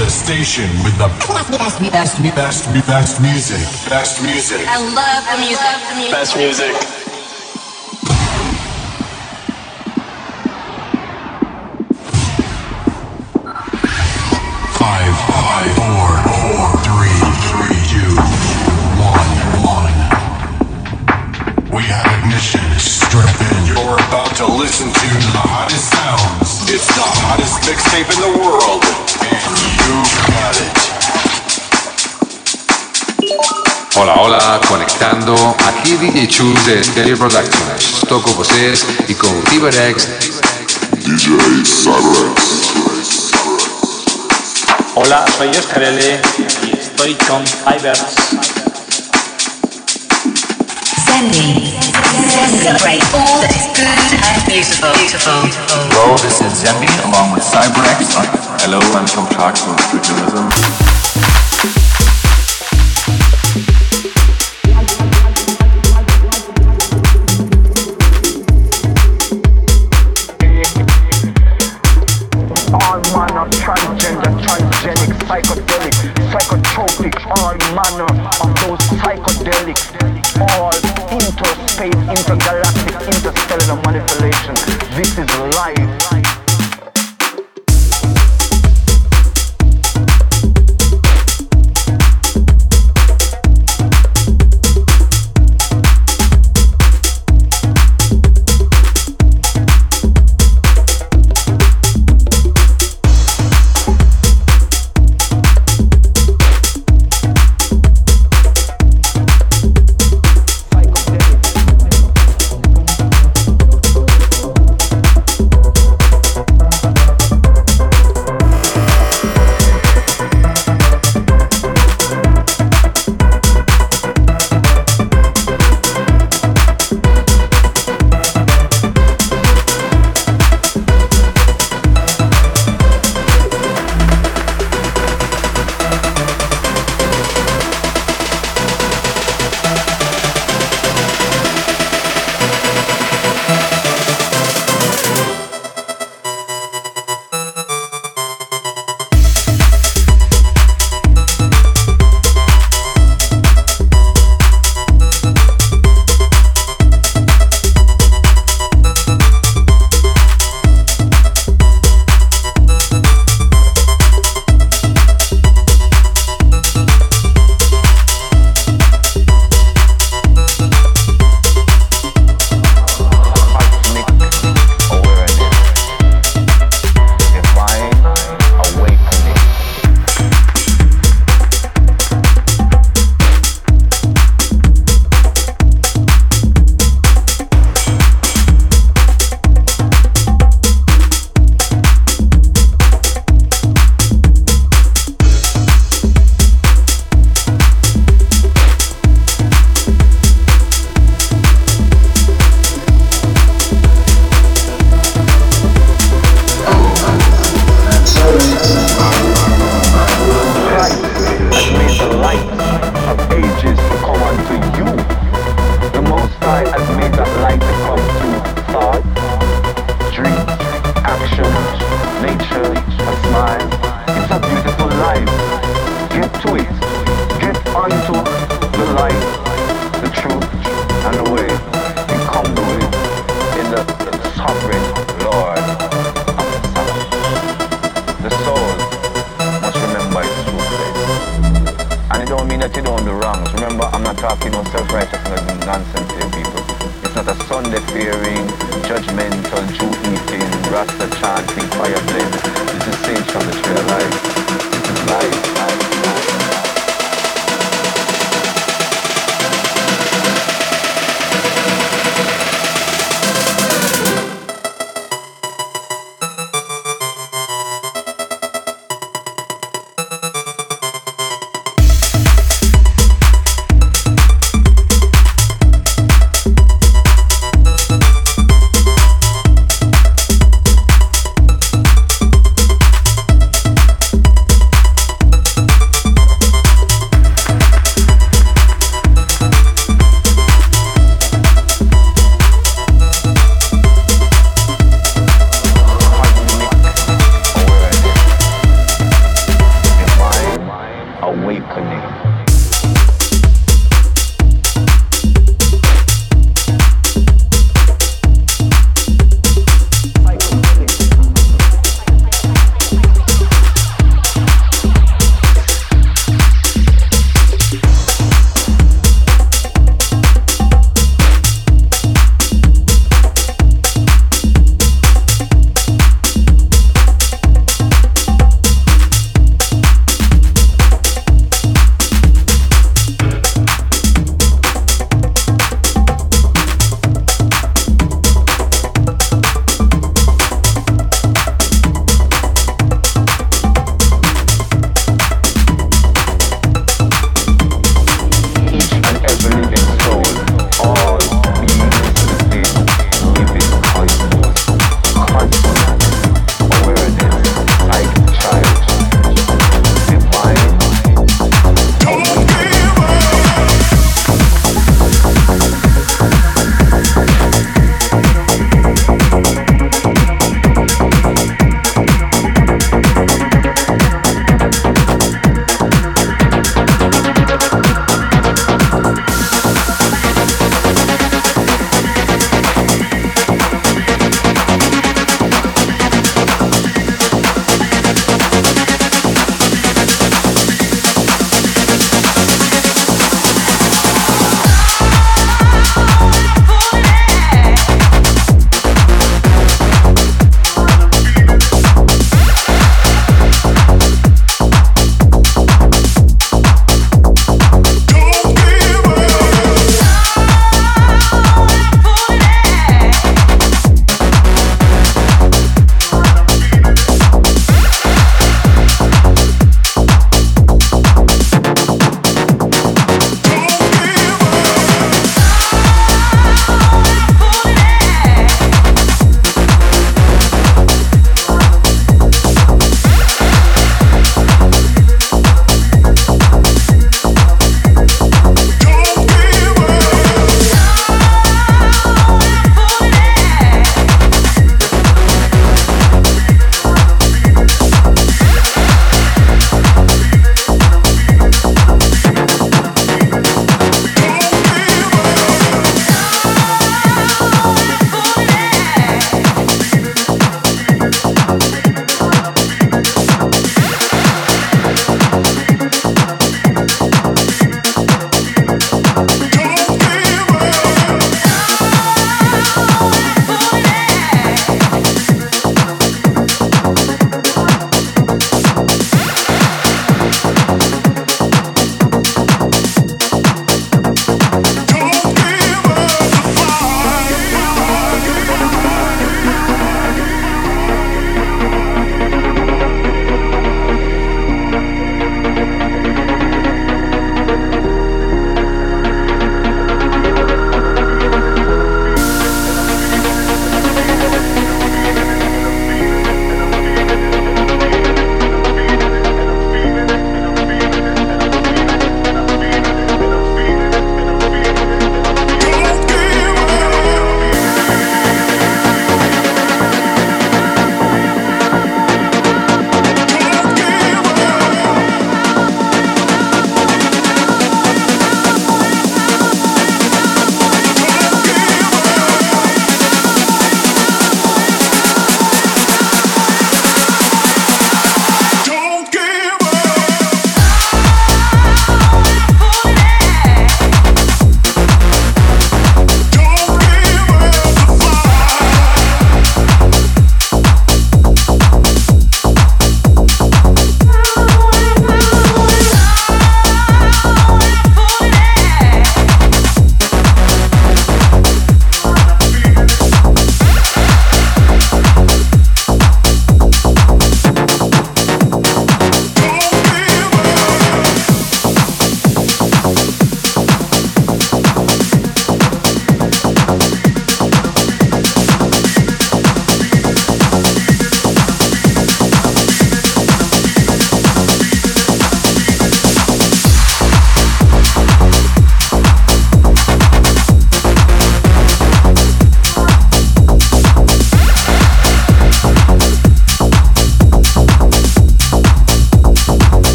The station with the best, best, best, best, best music. Best music. I love the music. Best music. Five, five, four, four, three, three, two, one, one. We have ignition. Strap in. You're about to listen to the hottest sounds. It's the hottest mixtape in the world, Hola, hola, conectando aqui DJ Chu de Stereo Productions. Estou com vocês e com o Tiberex. DJ Cyrex. Hola, soy Oscar L. y estoy con Cyberx. Sending. Celebrate all that is good and beautiful. Beautiful. Hello, this is along with Cyberx. Hello, I'm from Futurism. All manner of those psychedelics, all interspace, intergalactic, interstellar manipulation. This is life.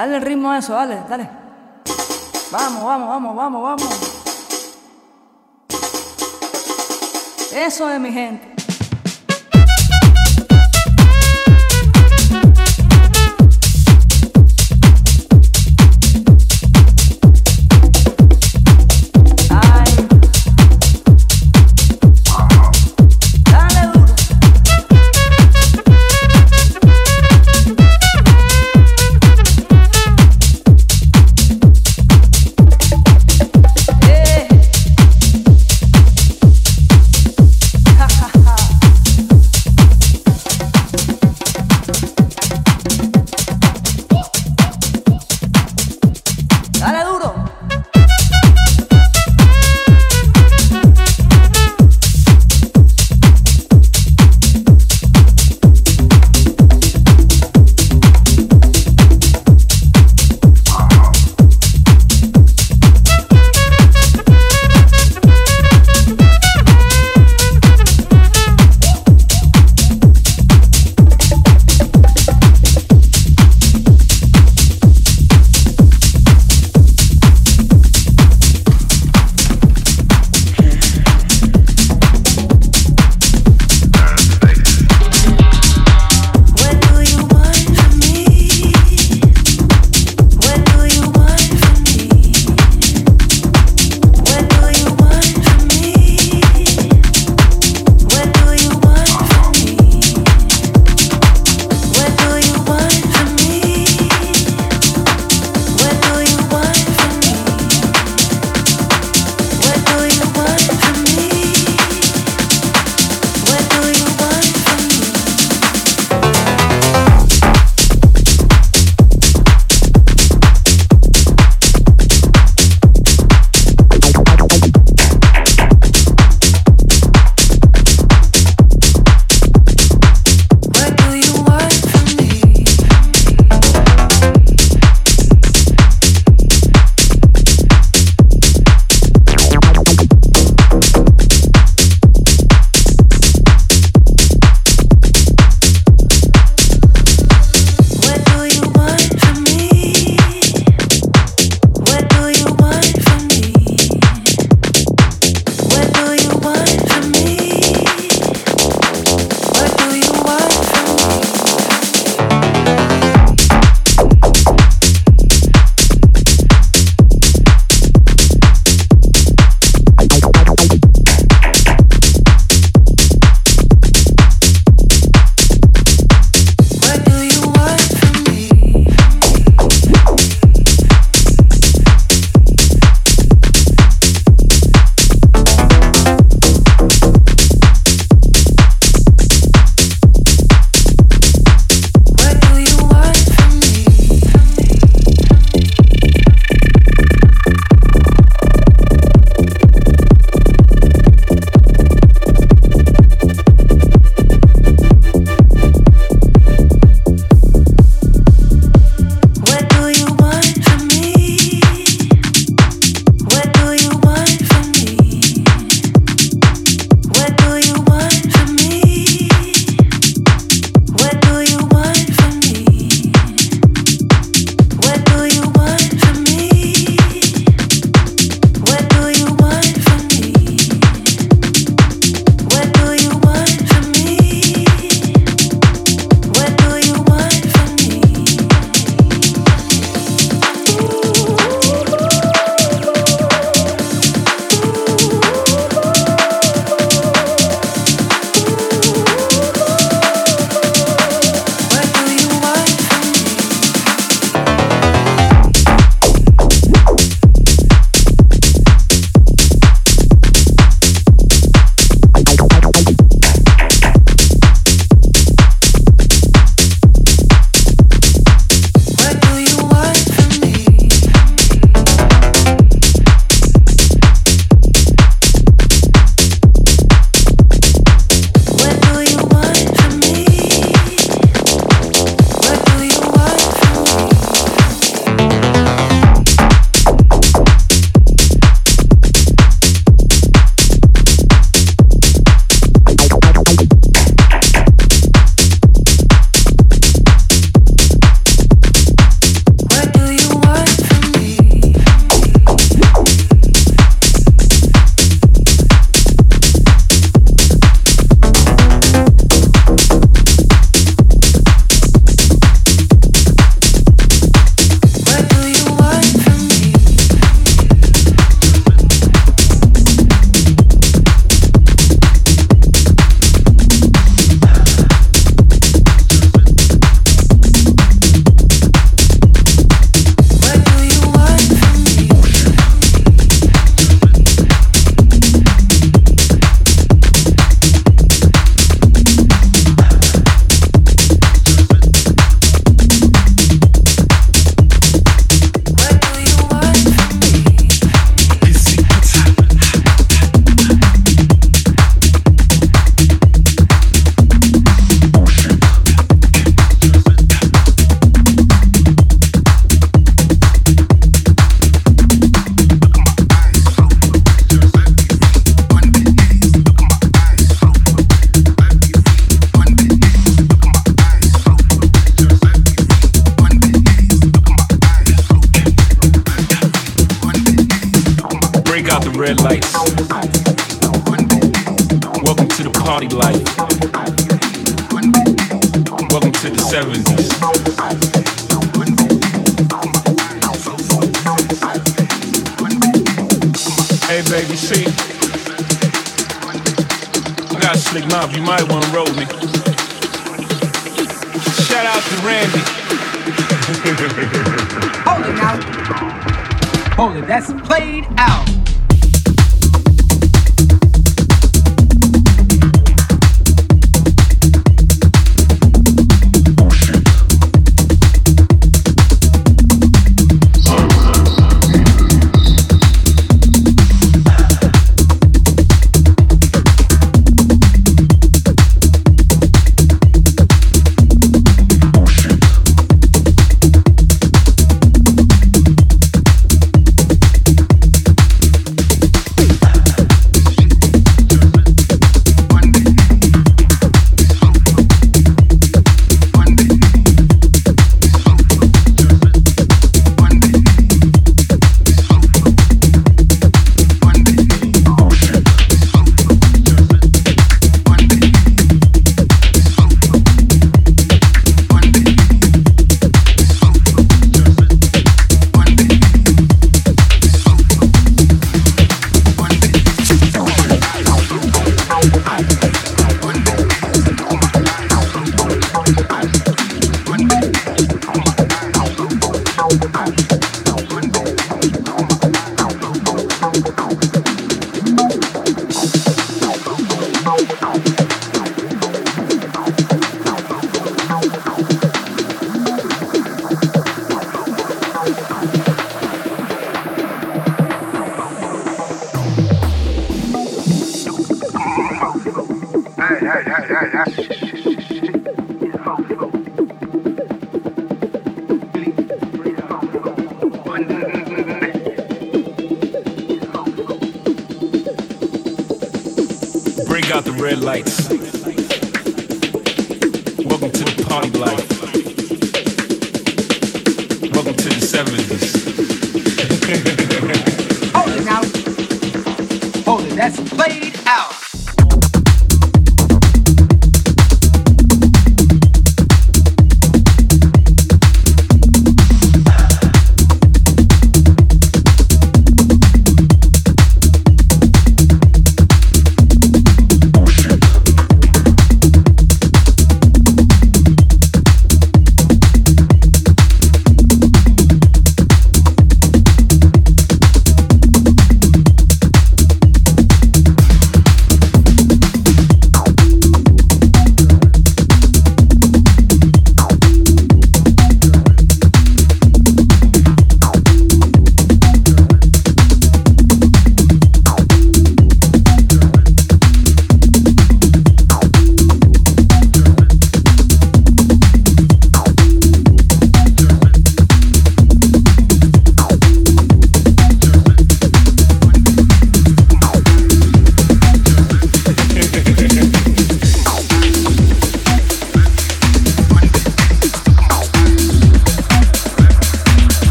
Dale el ritmo a eso, dale, dale. Vamos, vamos, vamos, vamos, vamos. Eso es mi gente.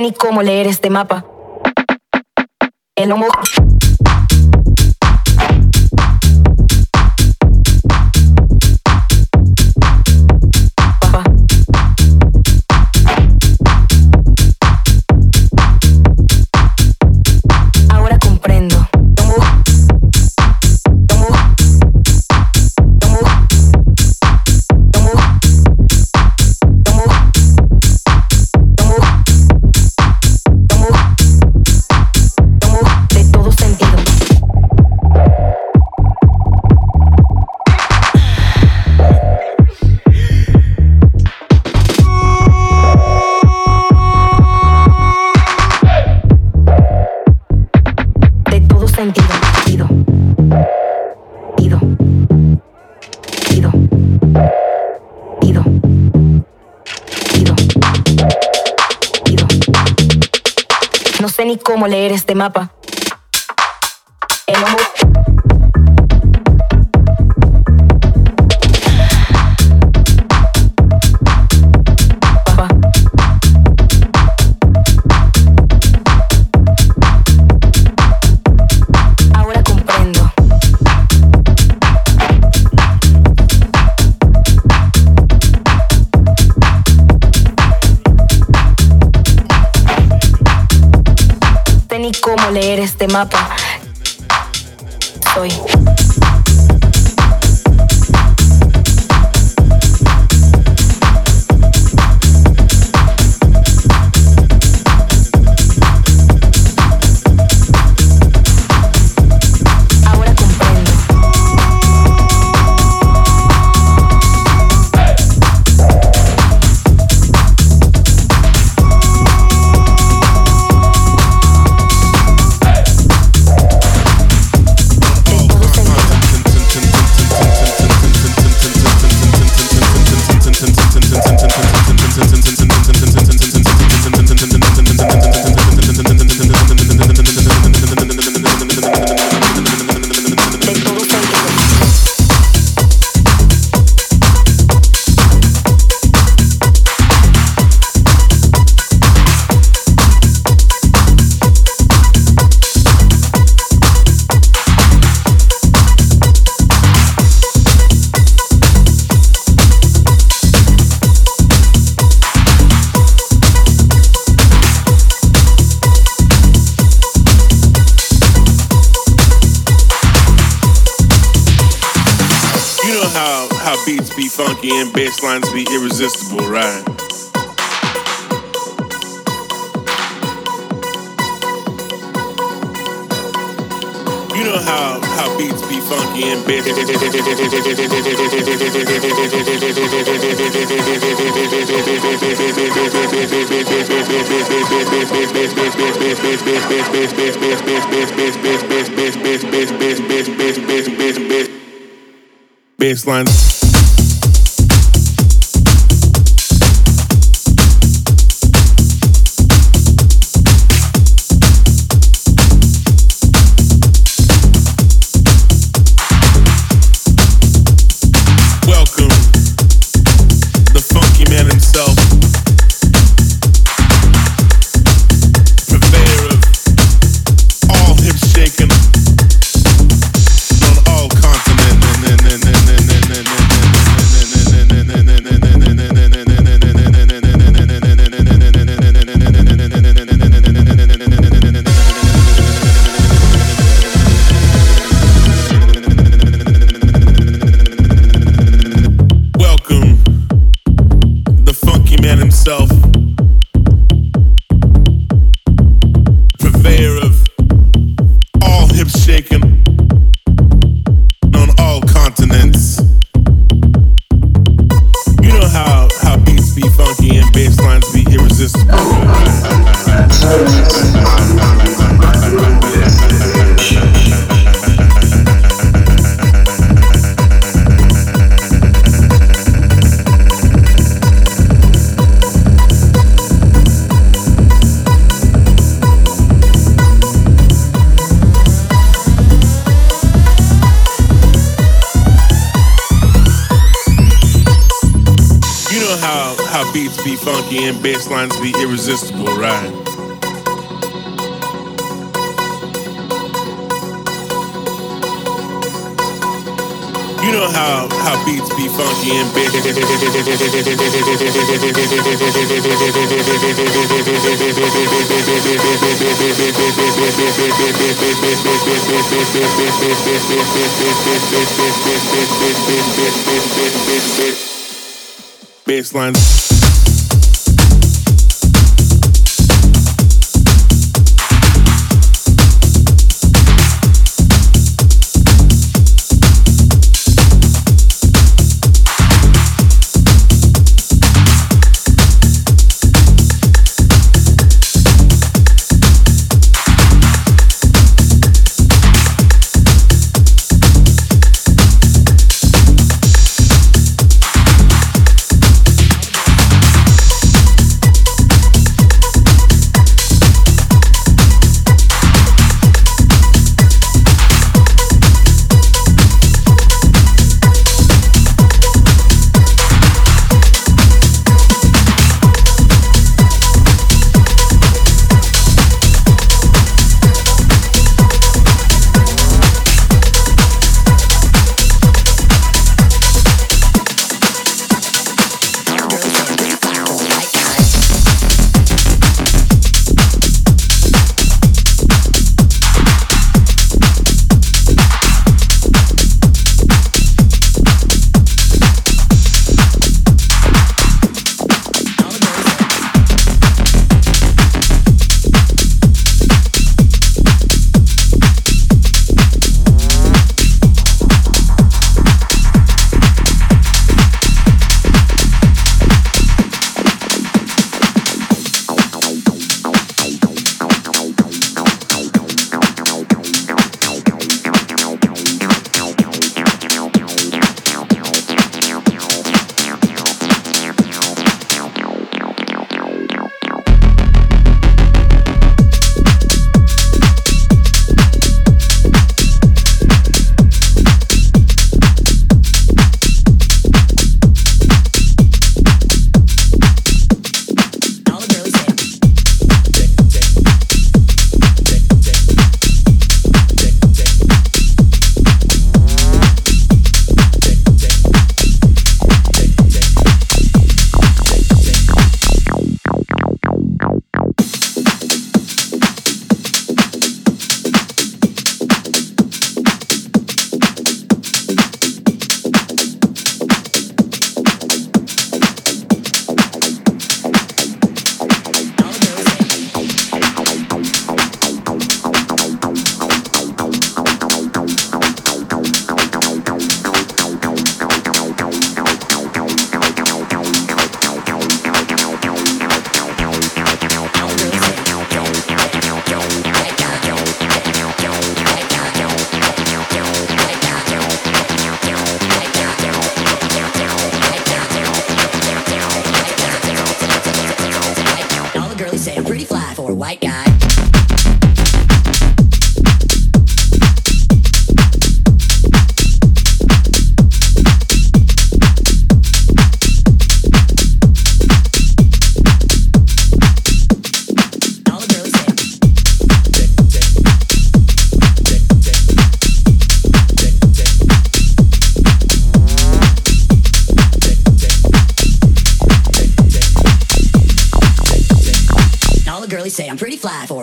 ni cómo leer este mapa. El homo... cómo leer este mapa. mapa. Soy. inclined to be irresistible, right? You know how how beats be funky and bitch. Bass lines. Be irresistible, right? You know how how beats be funky and bass lines.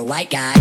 light guy.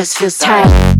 just feels tight.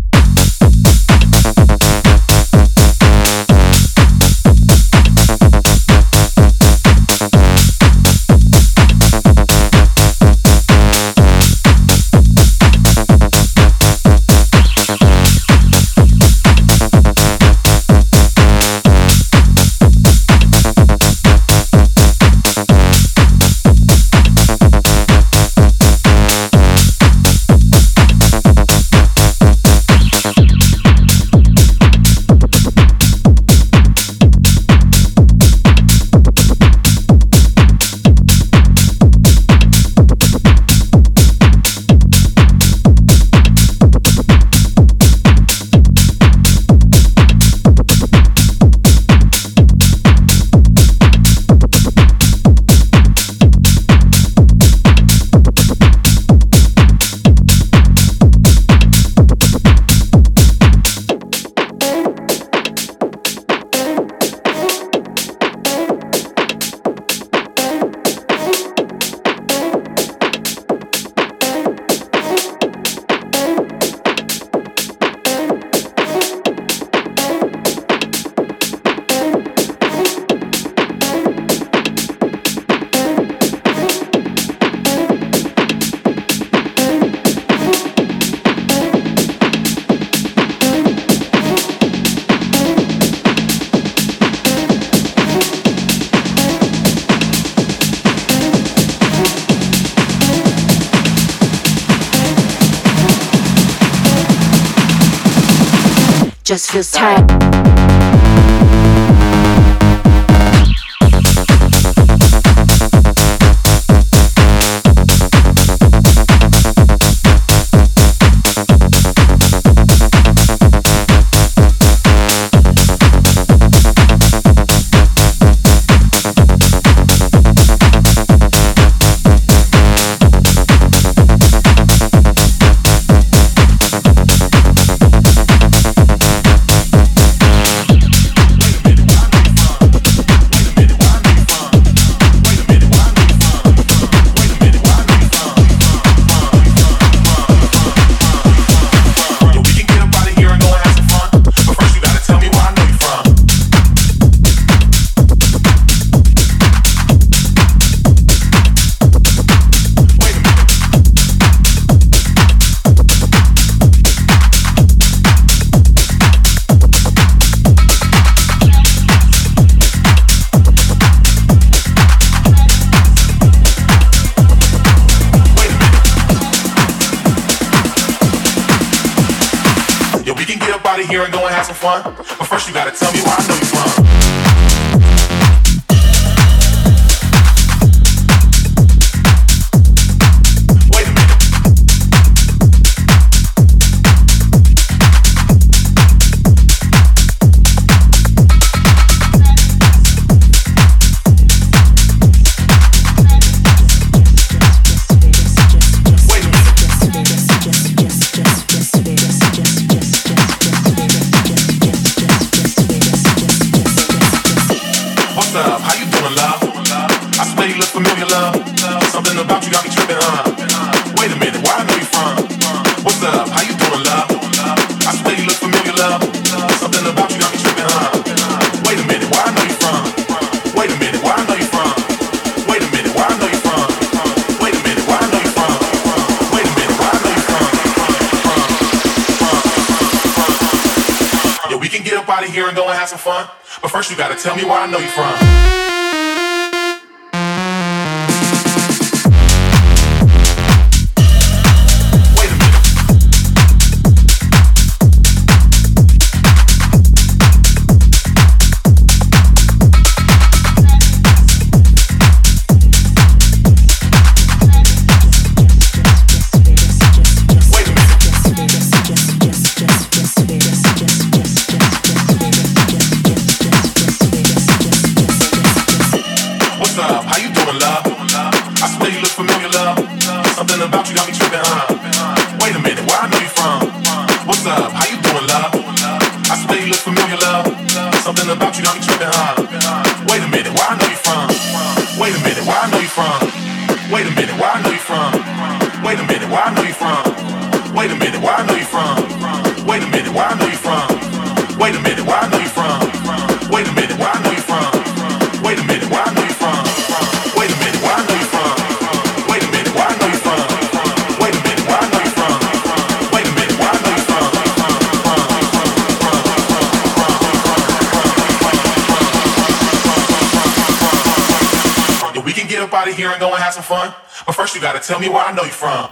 this time. have some fun? But first you gotta tell me where I know you from. have some fun. But first, you gotta tell me where I know you from. Wait a minute, where I know you from? Wait a minute, where I know you from? Wait a minute, where I know you from? Wait a minute, where I know you from? Wait a minute, where I know you from? have some fun? But first you gotta tell me where I know you from.